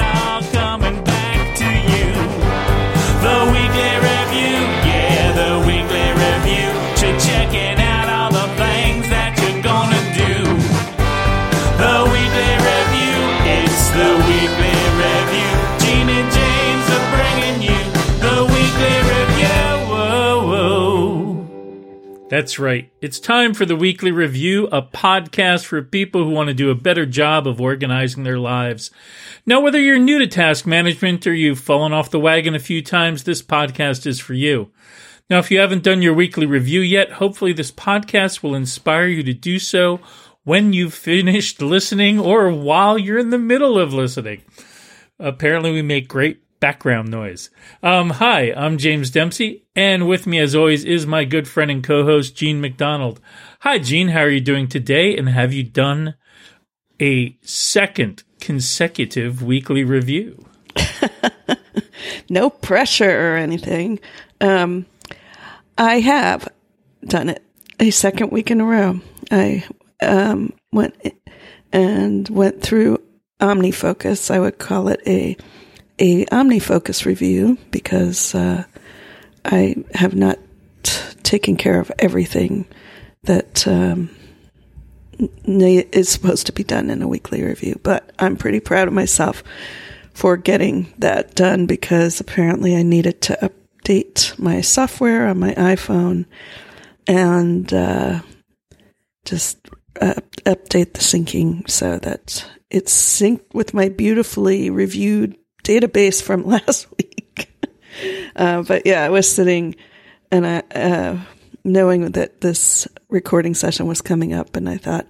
it's That's right. It's time for the weekly review, a podcast for people who want to do a better job of organizing their lives. Now, whether you're new to task management or you've fallen off the wagon a few times, this podcast is for you. Now, if you haven't done your weekly review yet, hopefully this podcast will inspire you to do so when you've finished listening or while you're in the middle of listening. Apparently, we make great background noise. Um, hi, I'm James Dempsey, and with me, as always, is my good friend and co-host Jean MacDonald. Hi, Jean. How are you doing today? And have you done a second consecutive weekly review? no pressure or anything. Um, I have done it a second week in a row. I um, went and went through OmniFocus. I would call it a a OmniFocus review because uh, I have not t- taken care of everything that um, is supposed to be done in a weekly review. But I'm pretty proud of myself for getting that done because apparently I needed to update my software on my iPhone and uh, just uh, update the syncing so that it's synced with my beautifully reviewed database from last week. uh, but yeah, I was sitting and I, uh, knowing that this recording session was coming up, and I thought,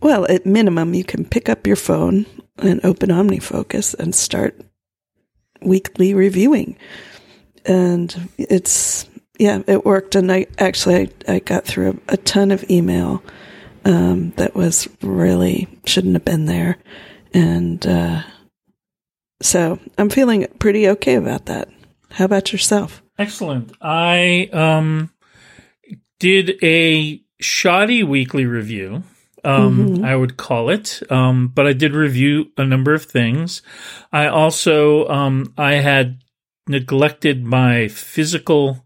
well, at minimum, you can pick up your phone and open OmniFocus and start weekly reviewing. And it's, yeah, it worked. And I actually, I, I got through a, a ton of email um, that was really shouldn't have been there. And uh, so I'm feeling pretty okay about that. How about yourself? Excellent. I um, did a shoddy weekly review. Um, I would call it. Um, but I did review a number of things. I also, um, I had neglected my physical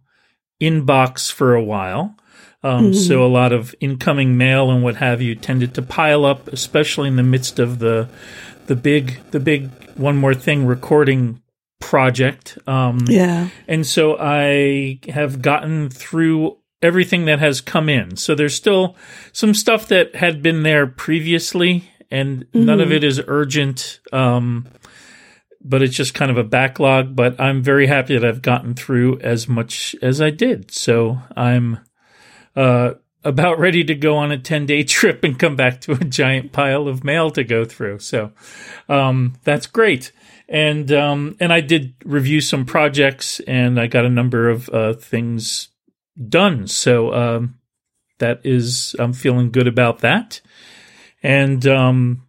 inbox for a while. Um, so a lot of incoming mail and what have you tended to pile up, especially in the midst of the, the big, the big one more thing recording project. Um, Yeah. and so I have gotten through everything that has come in. So there's still some stuff that had been there previously, and none of it is urgent. Um, but it's just kind of a backlog. But I'm very happy that I've gotten through as much as I did. So I'm uh, about ready to go on a 10 day trip and come back to a giant pile of mail to go through. So um, that's great. And um, and I did review some projects, and I got a number of uh, things done. So um, that is, I'm feeling good about that. And um,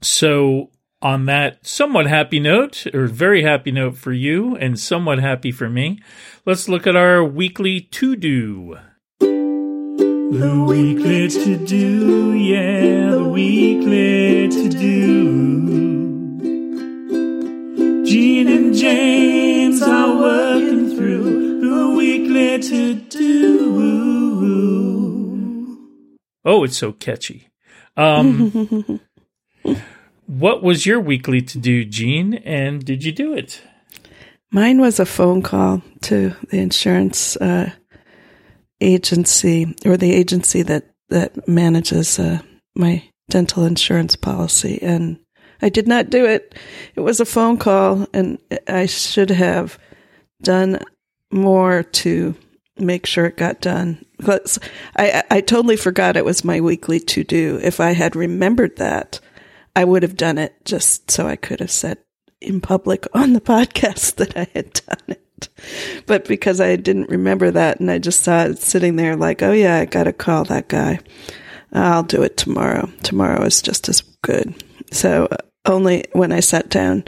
so on that somewhat happy note, or very happy note for you, and somewhat happy for me, let's look at our weekly to do. The weekly to do, yeah, the weekly to do. Jean and James are working through the weekly to do. Oh, it's so catchy. Um, what was your weekly to do, Jean, and did you do it? Mine was a phone call to the insurance uh, agency or the agency that that manages uh, my dental insurance policy, and I did not do it. It was a phone call, and I should have done more to make sure it got done. Because I, I totally forgot it was my weekly to do. If I had remembered that, I would have done it just so I could have said in public on the podcast that I had done it. But because I didn't remember that and I just saw it sitting there like, oh yeah, I got to call that guy. I'll do it tomorrow. Tomorrow is just as good. So uh, only when I sat down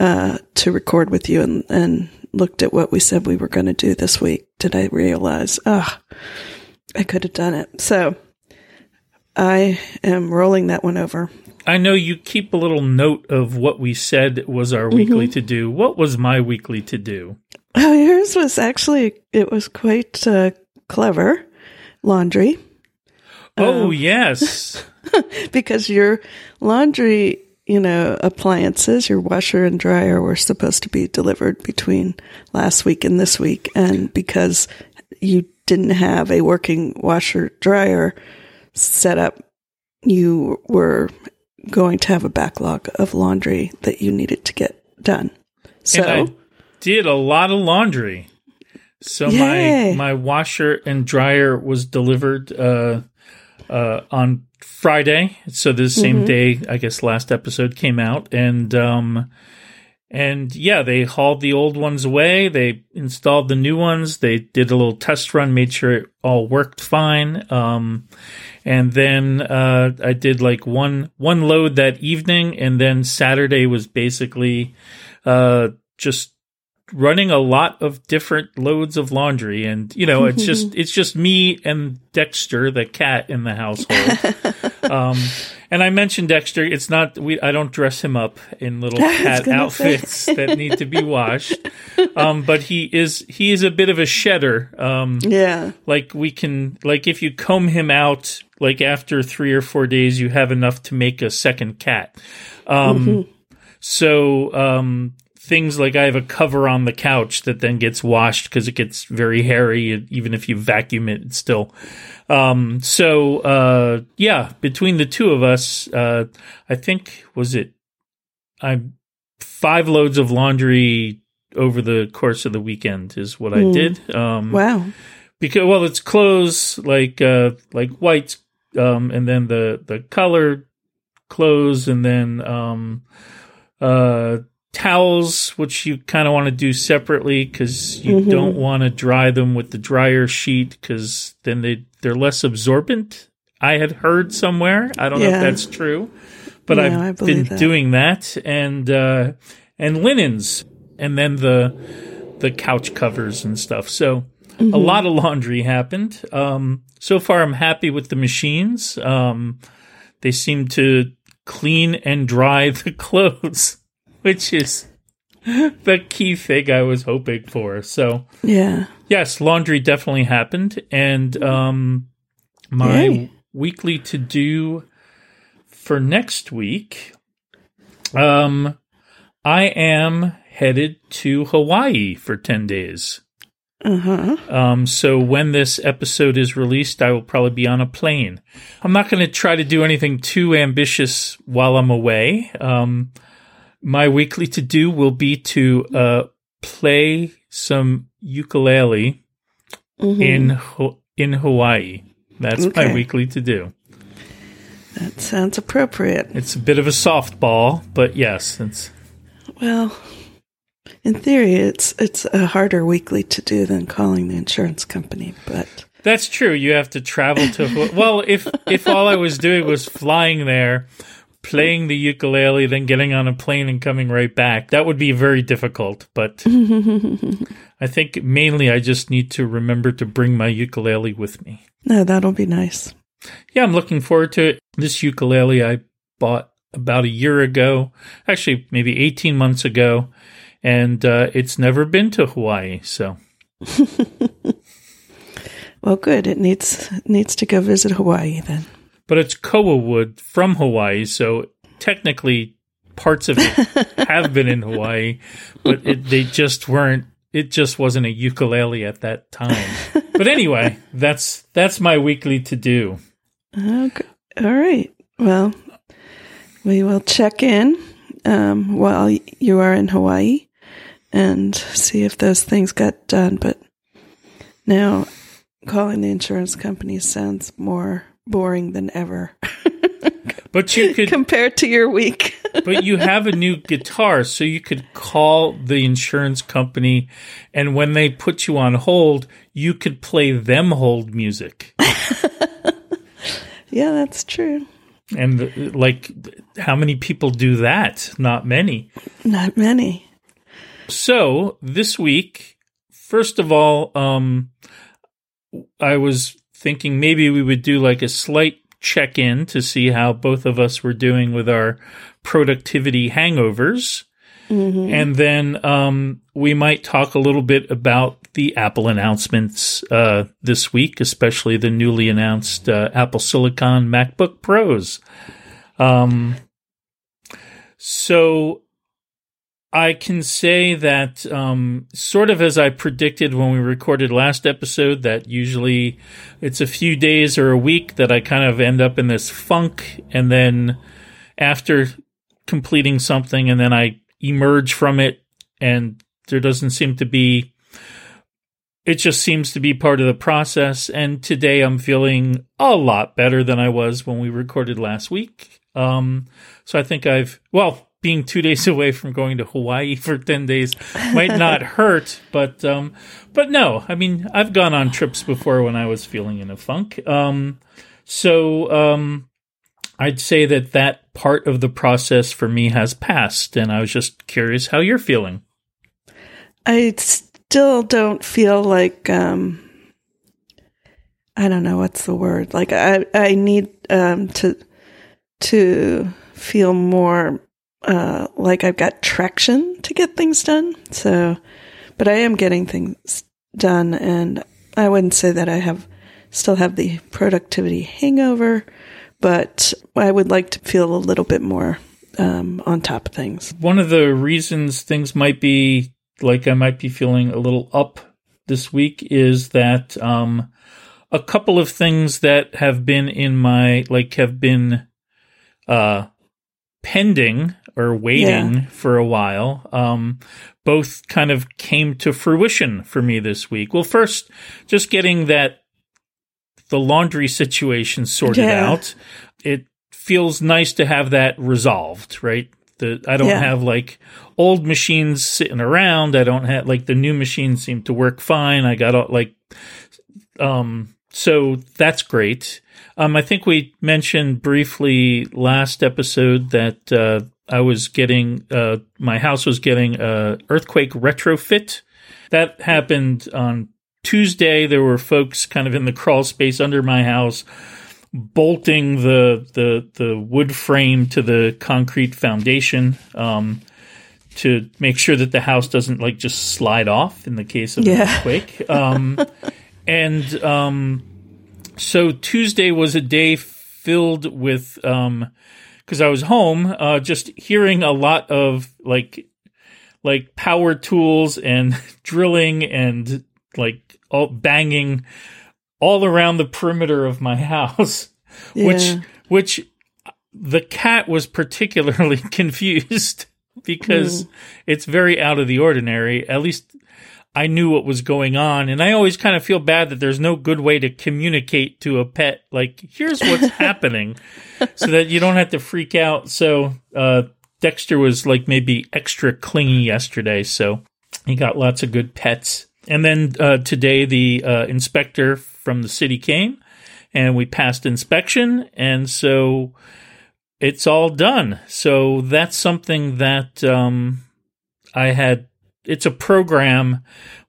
uh, to record with you and, and looked at what we said we were going to do this week did I realize, ah, I could have done it. So I am rolling that one over. I know you keep a little note of what we said was our weekly to do. What was my weekly to do? Oh, yours was actually it was quite uh, clever. Laundry, Oh, yes. because your laundry, you know, appliances, your washer and dryer were supposed to be delivered between last week and this week, and because you didn't have a working washer dryer set up, you were going to have a backlog of laundry that you needed to get done. So. Did a lot of laundry. So my my washer and dryer was delivered uh, uh, on Friday. So the same day, I guess last episode came out, and um, and yeah, they hauled the old ones away. They installed the new ones. They did a little test run, made sure it all worked fine. Um, and then uh, I did like one one load that evening, and then Saturday was basically uh, just running a lot of different loads of laundry and you know it's just it's just me and dexter the cat in the household. Um and i mentioned dexter. It's not we i don't dress him up in little cat outfits that need to be washed. Um but he is he is a bit of a shedder um yeah, like we can like if you comb him out like after three or four days you have enough to make a second cat. Um so um things like i have a cover on the couch that then gets washed because it gets very hairy even if you vacuum it it's still. Um so uh yeah between the two of us uh i think was it i five loads of laundry over the course of the weekend is what i did. Um wow. because well it's clothes like uh like white um and then the the colored clothes and then um uh towels which you kind of want to do separately because you don't want to dry them with the dryer sheet because then they they're less absorbent i had heard somewhere i don't know if that's true but No, i've been that. doing that and uh and linens and then the the couch covers and stuff so Mm-hmm. a lot of laundry happened. Um, so far, I'm happy with the machines. Um, they seem to clean and dry the clothes, which is the key thing I was hoping for. So, Yeah. yes, laundry definitely happened. And um, my Yay. weekly to do for next week, um, I am headed to Hawaii for 10 days. Uh huh. Um, so when this episode is released, I will probably be on a plane. I'm not going to try to do anything too ambitious while I'm away. Um, my weekly to do will be to uh, play some ukulele in Ho- in Hawaii. That's my weekly to do. That sounds appropriate. It's a bit of a softball, but yes, it's Well, in theory, it's it's a harder weekly to do than calling the insurance company, but That's true. You have to travel to. Well, if if all I was doing was flying there, playing the ukulele, then getting on a plane and coming right back, that would be very difficult. But I think mainly I just need to remember to bring my ukulele with me. no, that'll be nice. Yeah, I'm looking forward to it. This ukulele I bought about a year ago, actually maybe 18 months ago, and uh, it's never been to Hawaii. So Well, good. It needs it needs to go visit Hawaii then. But it's koa wood from Hawaii, so technically parts of it have been in Hawaii, but it, they just weren't. It just wasn't a ukulele at that time. But anyway, that's that's my weekly to do. Okay. All right. Well, we will check in um, while you are in Hawaii and see if those things got done. But now, calling the insurance company sounds more boring than ever But you could, compared to your week. but you have a new guitar, so you could call the insurance company, and when they put you on hold, you could play them hold music. yeah, that's true. And uh, like, how many people do that? Not many. Not many. So this week, first of all, um, I was thinking maybe we would do like a slight check in to see how both of us were doing with our productivity hangovers. And then um, we might talk a little bit about the Apple announcements uh, this week, especially the newly announced uh, Apple Silicon MacBook Pros. Um, so I can say that, um, sort of as I predicted when we recorded last episode, that usually it's a few days or a week that I kind of end up in this funk, and then after completing something, and then I emerge from it, and there doesn't seem to be. It just seems to be part of the process. And today I'm feeling a lot better than I was when we recorded last week. Um, so I think I've, well, being two days away from going to Hawaii for 10 days might not hurt, but, um, but no, I mean, I've gone on trips before when I was feeling in a funk. Um, so, um, I'd say that that part of the process for me has passed, and I was just curious how you're feeling. I still don't feel like um I don't know what's the word. Like I I need um to to feel more uh like I've got traction to get things done. So but I am getting things done and I wouldn't say that I have still have the productivity hangover, but I would like to feel a little bit more um on top of things. One of the reasons things might be like I might be feeling a little up this week is that um, a couple of things that have been in my like have been uh, pending or waiting Yeah. for a while. Um, both kind of came to fruition for me this week. Well, first, just getting that the laundry situation sorted Yeah. out. It feels nice to have that resolved, right? The I don't Yeah. have like old machines sitting around. I don't have like the new machines seem to work fine. I got all like um so that's great. Um I think we mentioned briefly last episode that uh I was getting uh my house was getting a earthquake retrofit. That happened on Tuesday. There were folks kind of in the crawl space under my house bolting the the the wood frame to the concrete foundation um, to make sure that the house doesn't like just slide off in the case of an Yeah. earthquake. Um, and um, so Tuesday was a day filled with because I was home, uh, just hearing a lot of like like power tools and drilling and like all banging all around the perimeter of my house, which Yeah. which the cat was particularly confused because it's very out of the ordinary. At least I knew what was going on, and I always kind of feel bad that there's no good way to communicate to a pet like here's what's happening so that you don't have to freak out. So uh Dexter was like maybe extra clingy yesterday, so he got lots of good pets. And then uh, today, the uh, inspector from the city came, and we passed inspection, and so it's all done. So that's something that um, I had. It's a program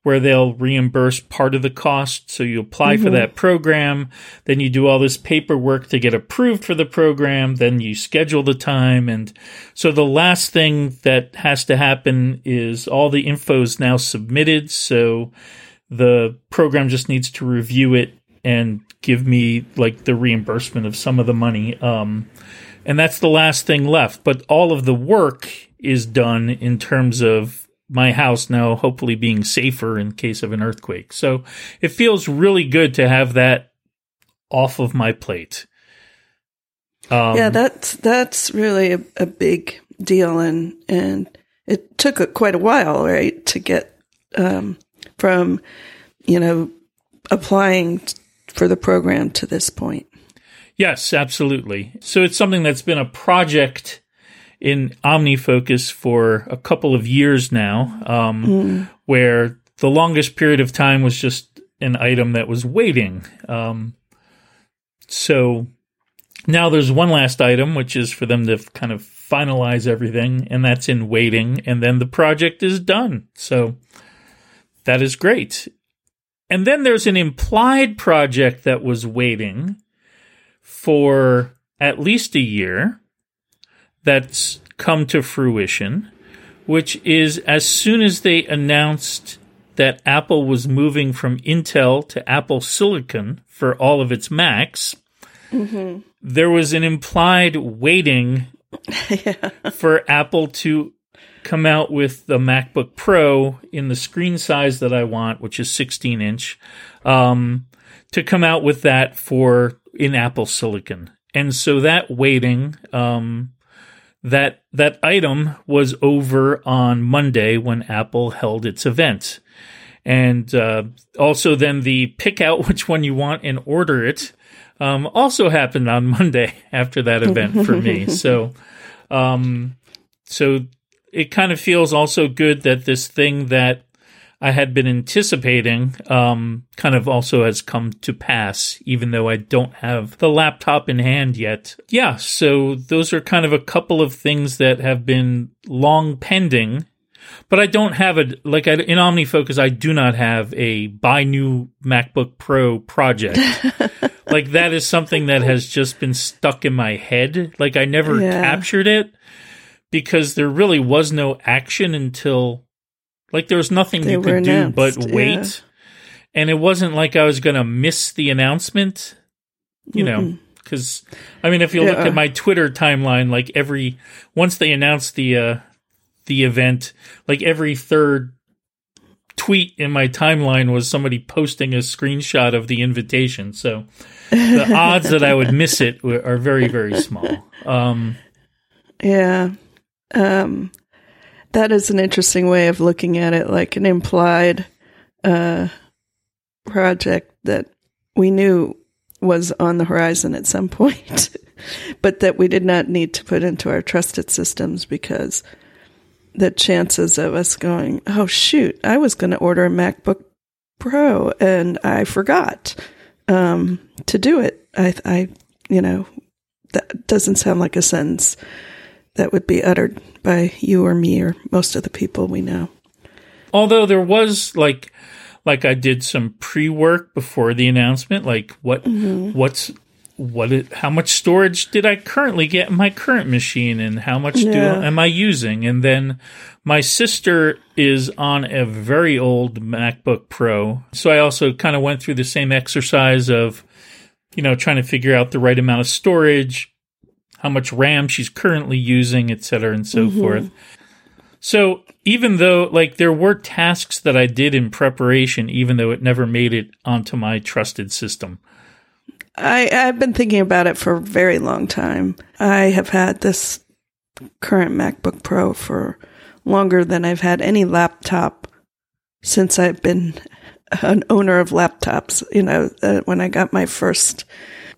where they'll reimburse part of the cost. So you apply for that program, then you do all this paperwork to get approved for the program, then you schedule the time. And so the last thing that has to happen is all the info is now submitted. So the program just needs to review it and give me like the reimbursement of some of the money. Um, and that's the last thing left. But all of the work is done in terms of my house now hopefully being safer in case of an earthquake. So it feels really good to have that off of my plate. Um, yeah, that's that's really a, a big deal, and and it took a, quite a while, right, to get um, from you know applying for the program to this point. Yes, absolutely. So it's something that's been a project in OmniFocus for a couple of years now, um, where the longest period of time was just an item that was waiting. Um, so now there's one last item, which is for them to kind of finalize everything, and that's in waiting, and then the project is done. So that is great. And then there's an implied project that was waiting for at least a year that's come to fruition, which is as soon as they announced that Apple was moving from Intel to Apple Silicon for all of its Macs, there was an implied waiting for Apple to come out with the MacBook Pro in the screen size that I want, which is 16 inch, um, to come out with that for in Apple Silicon. And so that waiting, um, that that item was over on Monday when Apple held its event. And uh, also, then the pick out which one you want and order it um, also happened on Monday after that event for me. So, um, so it kind of feels also good that this thing that I had been anticipating um, kind of also has come to pass, even though I don't have the laptop in hand yet. Yeah, so those are kind of a couple of things that have been long pending. But I don't have a like I, in OmniFocus. I do not have a buy new MacBook Pro project. like that is something that has just been stuck in my head. Like I never Yeah. captured it because there really was no action until like there was nothing They you could do but wait. yeah. And it wasn't like I was going to miss the announcement, you know, cuz I mean if you look at my Twitter timeline like every once they announced the uh the event, like every third tweet in my timeline was somebody posting a screenshot of the invitation. So the odds that I would miss it are very, very small. Um, Yeah. Um, that is an interesting way of looking at it, like an implied uh, project that we knew was on the horizon at some point, but that we did not need to put into our trusted systems because the chances of us going, oh, shoot, I was going to order a MacBook Pro and I forgot um, to do it. I, I, you know, that doesn't sound like a sentence that would be uttered by you or me or most of the people we know. although there was like, like I did some pre-work before the announcement, like what, mm-hmm. what's, what, it, how much storage did I currently get in my current machine and how much do, Yeah. am I using? And then my sister is on a very old MacBook Pro. So I also kind of went through the same exercise of, you know, trying to figure out the right amount of storage, how much RAM she's currently using, et cetera, and so mm-hmm. forth. So even though, like, there were tasks that I did in preparation, even though it never made it onto my trusted system. I, I've been thinking about it for a very long time. I have had this current MacBook Pro for longer than I've had any laptop since I've been an owner of laptops. You know, uh, when I got my first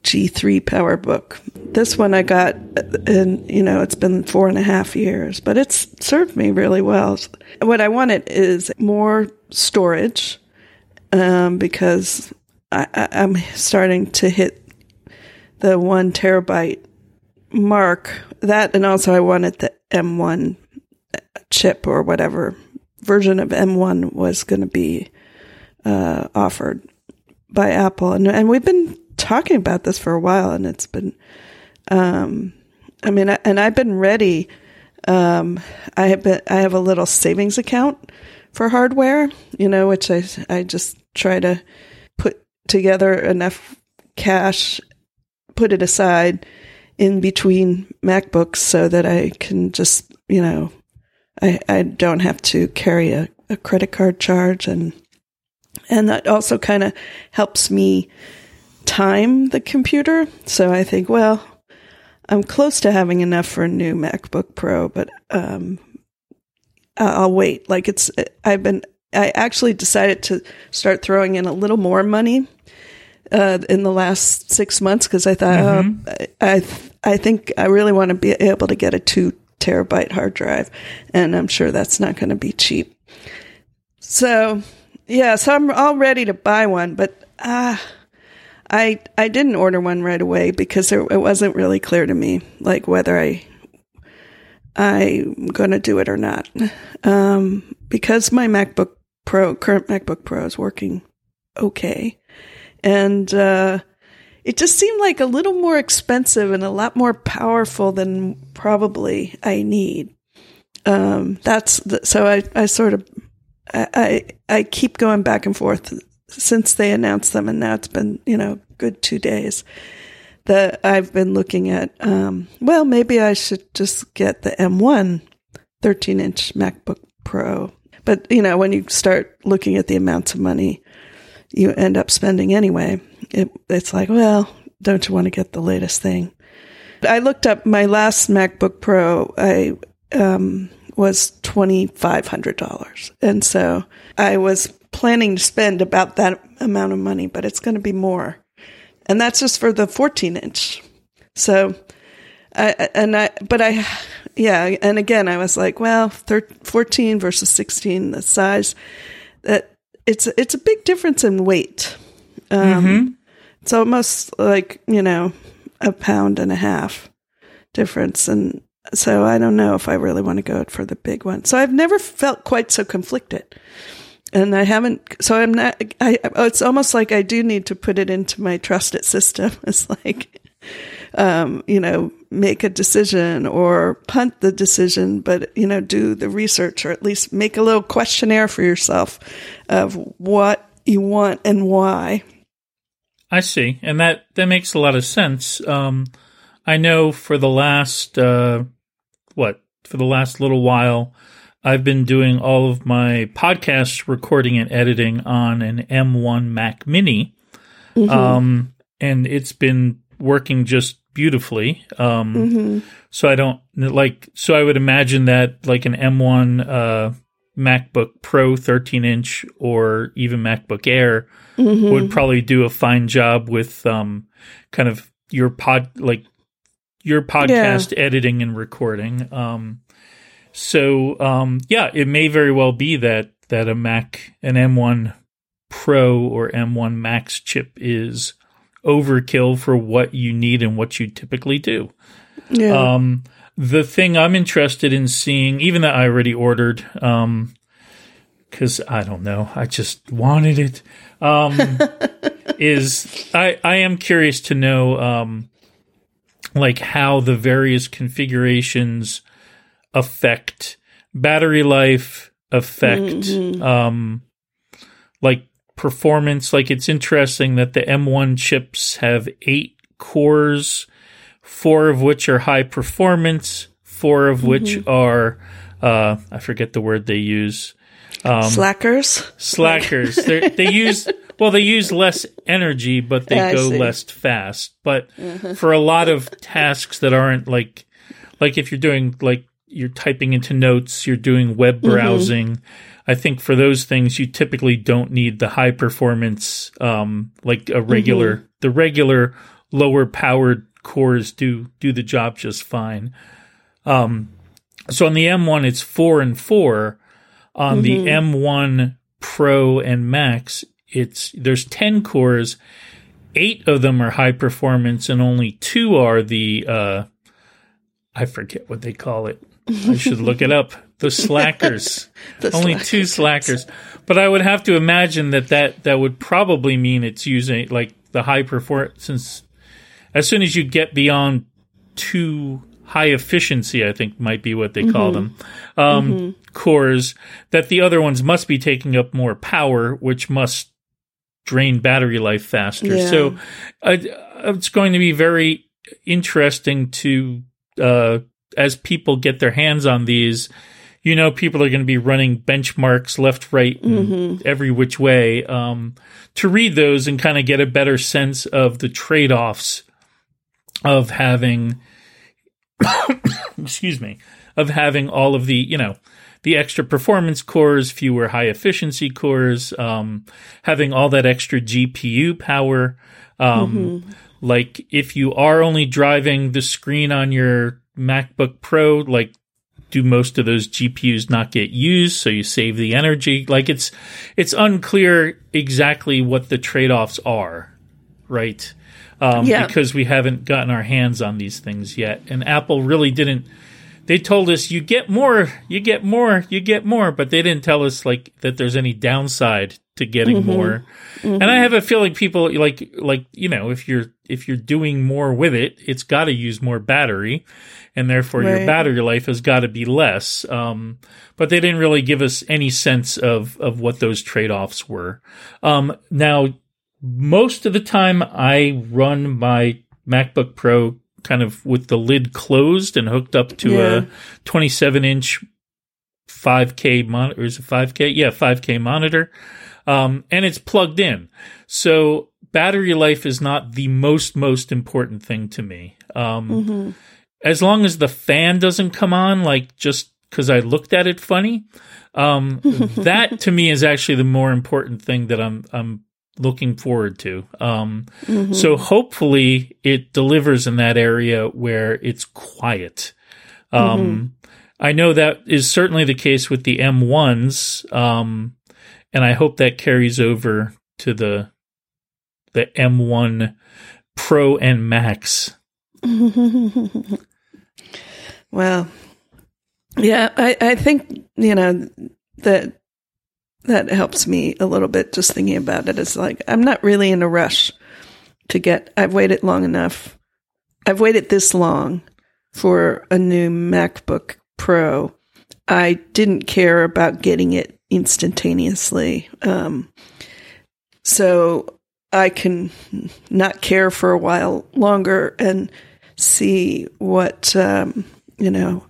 G3 PowerBook. This one I got, uh, and you know, it's been four and a half years, but it's served me really well. What I wanted is more storage um, because I, I, I'm starting to hit the one terabyte mark. That and also I wanted the M1 chip or whatever version of M1 was going to be uh, offered by Apple, and and we've been talking about this for a while, and it's been, um, I mean, and I've been ready. Um, I have been, I have a little savings account for hardware, you know, which I I just try to put together enough cash, put it aside in between MacBooks so that I can just, you know, I, I don't have to carry a, a credit card charge and and that also kind of helps me time the computer. So I think, well, I'm close to having enough for a new MacBook Pro, but um, I'll wait. Like it's, I've been, I actually decided to start throwing in a little more money uh, in the last six months because I thought, oh, I, I, I think I really want to be able to get a two terabyte hard drive, and I'm sure that's not going to be cheap. So, yeah, so I'm all ready to buy one, but ah, I I didn't order one right away because there, it wasn't really clear to me like whether I I'm going to do it or not. Um, because my MacBook Pro, current MacBook Pro, is working okay, and uh, it just seemed like a little more expensive and a lot more powerful than probably I need. Um, that's the, so I, I sort of I, I I keep going back and forth since they announced them, and now it's been you know good two days that I've been looking at. Um, well, maybe I should just get the M1 13 inch MacBook Pro. But you know, when you start looking at the amounts of money you end up spending anyway, it, it's like, well, don't you want to get the latest thing? I looked up my last MacBook Pro. I um, was twenty five hundred dollars, and so I was planning to spend about that amount of money, but it's going to be more, and that's just for the fourteen inch. So, I, and I, but I, yeah, and again, I was like, well, 13, 14 versus sixteen, the size that it's it's a big difference in weight. Um, It's almost like you know a pound and a half difference, and so I don't know if I really want to go for the big one. So I've never felt quite so conflicted, and I haven't. So I'm not. I. It's almost like I do need to put it into my trusted system. It's like, um, you know, make a decision or punt the decision, but you know, do the research or at least make a little questionnaire for yourself of what you want and why. I see, and that that makes a lot of sense. Um, I know for the last uh, what for the last little while, I've been doing all of my podcast recording and editing on an M1 Mac Mini, um, and it's been working just beautifully. Um, So I don't like. So I would imagine that like an M1 uh, MacBook Pro 13 inch or even MacBook Air would probably do a fine job with um, kind of your pod like your podcast editing and recording. Um, so um, yeah, it may very well be that that a Mac an M1 Pro or M1 Max chip is overkill for what you need and what you typically do. Yeah. Um, the thing I'm interested in seeing, even that I already ordered, um, because I don't know, I just wanted it. Um, is I I am curious to know, um, like how the various configurations affect battery life, affect um, like performance. Like it's interesting that the M1 chips have eight cores four of which are high performance, four of which are uh, I forget the word they use. Slackers. Slackers. They use well, they use less energy, but they I go less fast. But for a lot of tasks that aren't like like if you're doing like you're typing into notes, you're doing web browsing. I think for those things you typically don't need the high performance um like a regular the regular lower powered cores do do the job just fine. Um so on the M1 it's 4 and 4. On the M1 Pro and Max it's there's 10 cores. 8 of them are high performance and only 2 are the uh I forget what they call it. I should look it up. The slackers. The Only two slackers. But I would have to imagine that, that that would probably mean it's using like the high performance since as soon as you get beyond two high efficiency, I think might be what they call them, um, cores, that the other ones must be taking up more power, which must drain battery life faster. Yeah. So uh, it's going to be very interesting to, uh, as people get their hands on these, you know, people are going to be running benchmarks left, right, and every which way um, to read those and kind of get a better sense of the trade offs of having, excuse me, of having all of the, you know, the extra performance cores, fewer high efficiency cores, um, having all that extra GPU power. Um, Like if you are only driving the screen on your MacBook Pro, like do most of those GPUs not get used so you save the energy? Like it's it's unclear exactly what the trade-offs are, right? Um, Yeah. because we haven't gotten our hands on these things yet. And Apple really didn't they told us you get more, you get more, you get more, but they didn't tell us like that there's any downside to getting more. And I have a feeling people like like you know if you're if you're doing more with it, it's got to use more battery, and therefore your battery life has got to be less. Um, but they didn't really give us any sense of of what those trade offs were. Um, now, most of the time, I run my MacBook Pro kind of with the lid closed and hooked up to Yeah. a 27 inch 5K monitor. Is it 5K? Yeah, 5K monitor. Um, and it's plugged in. So battery life is not the most, most important thing to me. Um, as long as the fan doesn't come on, like just because I looked at it funny, um, that to me is actually the more important thing that I'm, I'm looking forward to. Um, so hopefully it delivers in that area where it's quiet. Um, I know that is certainly the case with the M1s. Um, and I hope that carries over to the, the M1 Pro and Max. Well, yeah, I, I think, you know, that that helps me a little bit just thinking about it. It's like I'm not really in a rush to get I've waited long enough. I've waited this long for a new MacBook Pro. I didn't care about getting it instantaneously. Um, so I can not care for a while longer and see what um, you know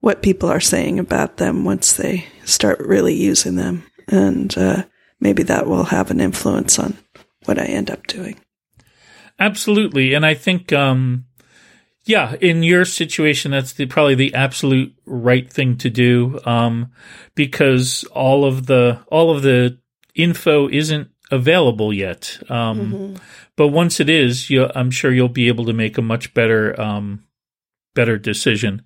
what people are saying about them once they start really using them, and uh, maybe that will have an influence on what I end up doing. Absolutely, and I think, um, yeah, in your situation, that's the, probably the absolute right thing to do, um, because all of the all of the info isn't available yet. Um, But once it is, you, I'm sure you'll be able to make a much better um, better decision.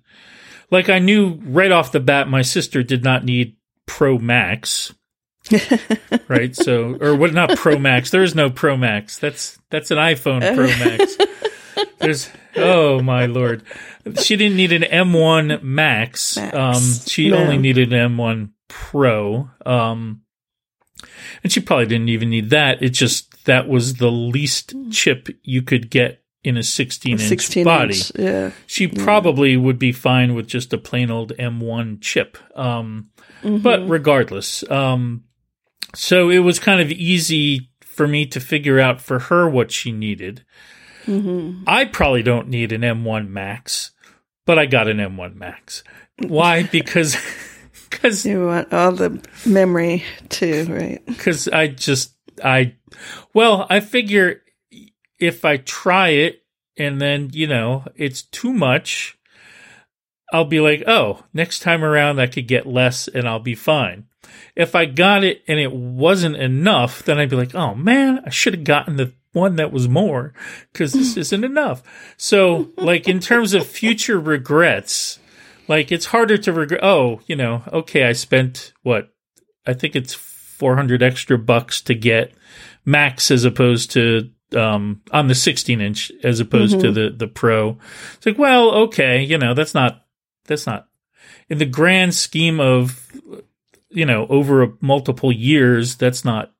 Like I knew right off the bat, my sister did not need Pro Max. right? So or what not pro max. There is no pro max. That's that's an iphone pro max. There's oh my lord. She didn't need an m1 max, Max. um she No. only needed an m1 pro. Um and she probably didn't even need that. It just that was the least chip you could get in a 16 inch 16 body. inch, yeah. she probably would be fine with just a plain old M1 chip. Um, But regardless, um, so it was kind of easy for me to figure out for her what she needed. Mm-hmm. I probably don't need an M1 Max, but I got an M1 Max. Why? Because because You want all the memory too, right? because I just I well I figure if I try it and then you know it's too much, I'll be like, oh, next time around I could get less and I'll be fine. If I got it and it wasn't enough, then I'd be like, oh man, I should have gotten the one that was more because this isn't enough. So, like in terms of future regrets, like it's harder to regret. Oh, you know, okay, I spent what I think it's 400 extra bucks to get max as opposed to um on the 16 inch as opposed to the the pro it's like well okay you know that's not that's not in the grand scheme of you know over a multiple years that's not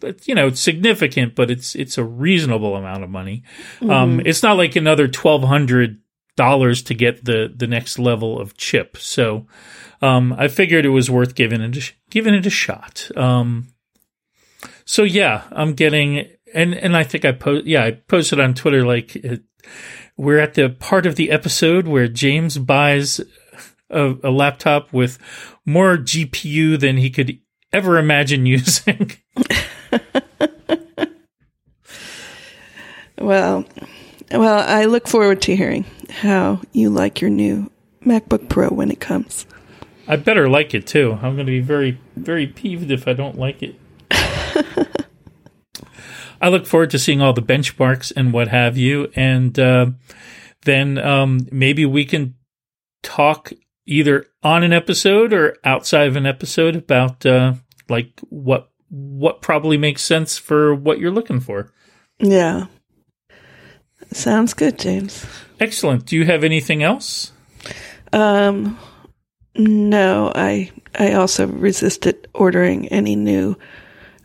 that's, you know it's significant but it's it's a reasonable amount of money. Um it's not like another 1200 dollars to get the the next level of chip. So um, I figured it was worth giving it a, giving it a shot. Um, so yeah, I'm getting and and I think I post yeah I posted on Twitter like it, we're at the part of the episode where James buys a, a laptop with more GPU than he could ever imagine using. Well, well, I look forward to hearing how you like your new MacBook Pro when it comes. I better like it too. I'm going to be very very peeved if I don't like it. I look forward to seeing all the benchmarks and what have you, and uh, then um, maybe we can talk either on an episode or outside of an episode about uh, like what what probably makes sense for what you're looking for. Yeah. Sounds good, James. Excellent. Do you have anything else? Um, no, I I also resisted ordering any new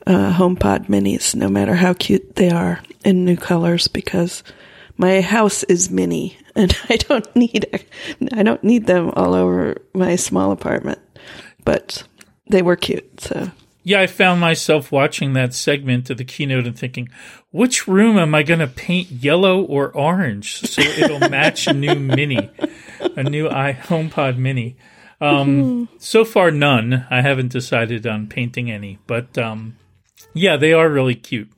uh, HomePod minis, no matter how cute they are in new colors, because my house is mini and I don't need I don't need them all over my small apartment. But they were cute, so Yeah, I found myself watching that segment of the keynote and thinking, which room am I going to paint yellow or orange so it'll match a new mini, a new i HomePod mini. Um, so far, none. I haven't decided on painting any, but um, yeah, they are really cute.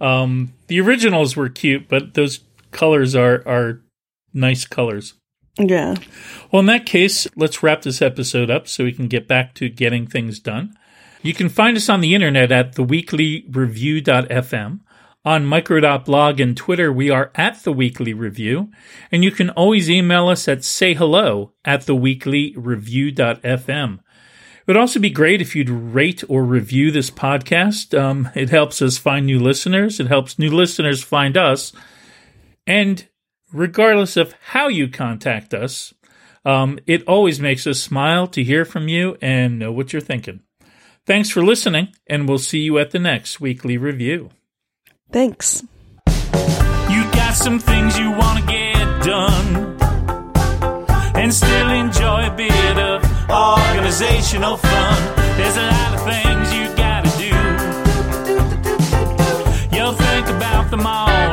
Um, the originals were cute, but those colors are are nice colors. yeah. Well, in that case, let's wrap this episode up so we can get back to getting things done. You can find us on the internet at theweeklyreview.fm. On micro.blog and Twitter, we are at The Weekly Review. And you can always email us at sayhello at theweeklyreview.fm. It would also be great if you'd rate or review this podcast. Um, it helps us find new listeners. It helps new listeners find us. And regardless of how you contact us, um, it always makes us smile to hear from you and know what you're thinking. Thanks for listening, and we'll see you at the next weekly review. Thanks. You got some things you want to get done and still enjoy a bit of organizational fun. There's a lot of things you got to do. You'll think about them all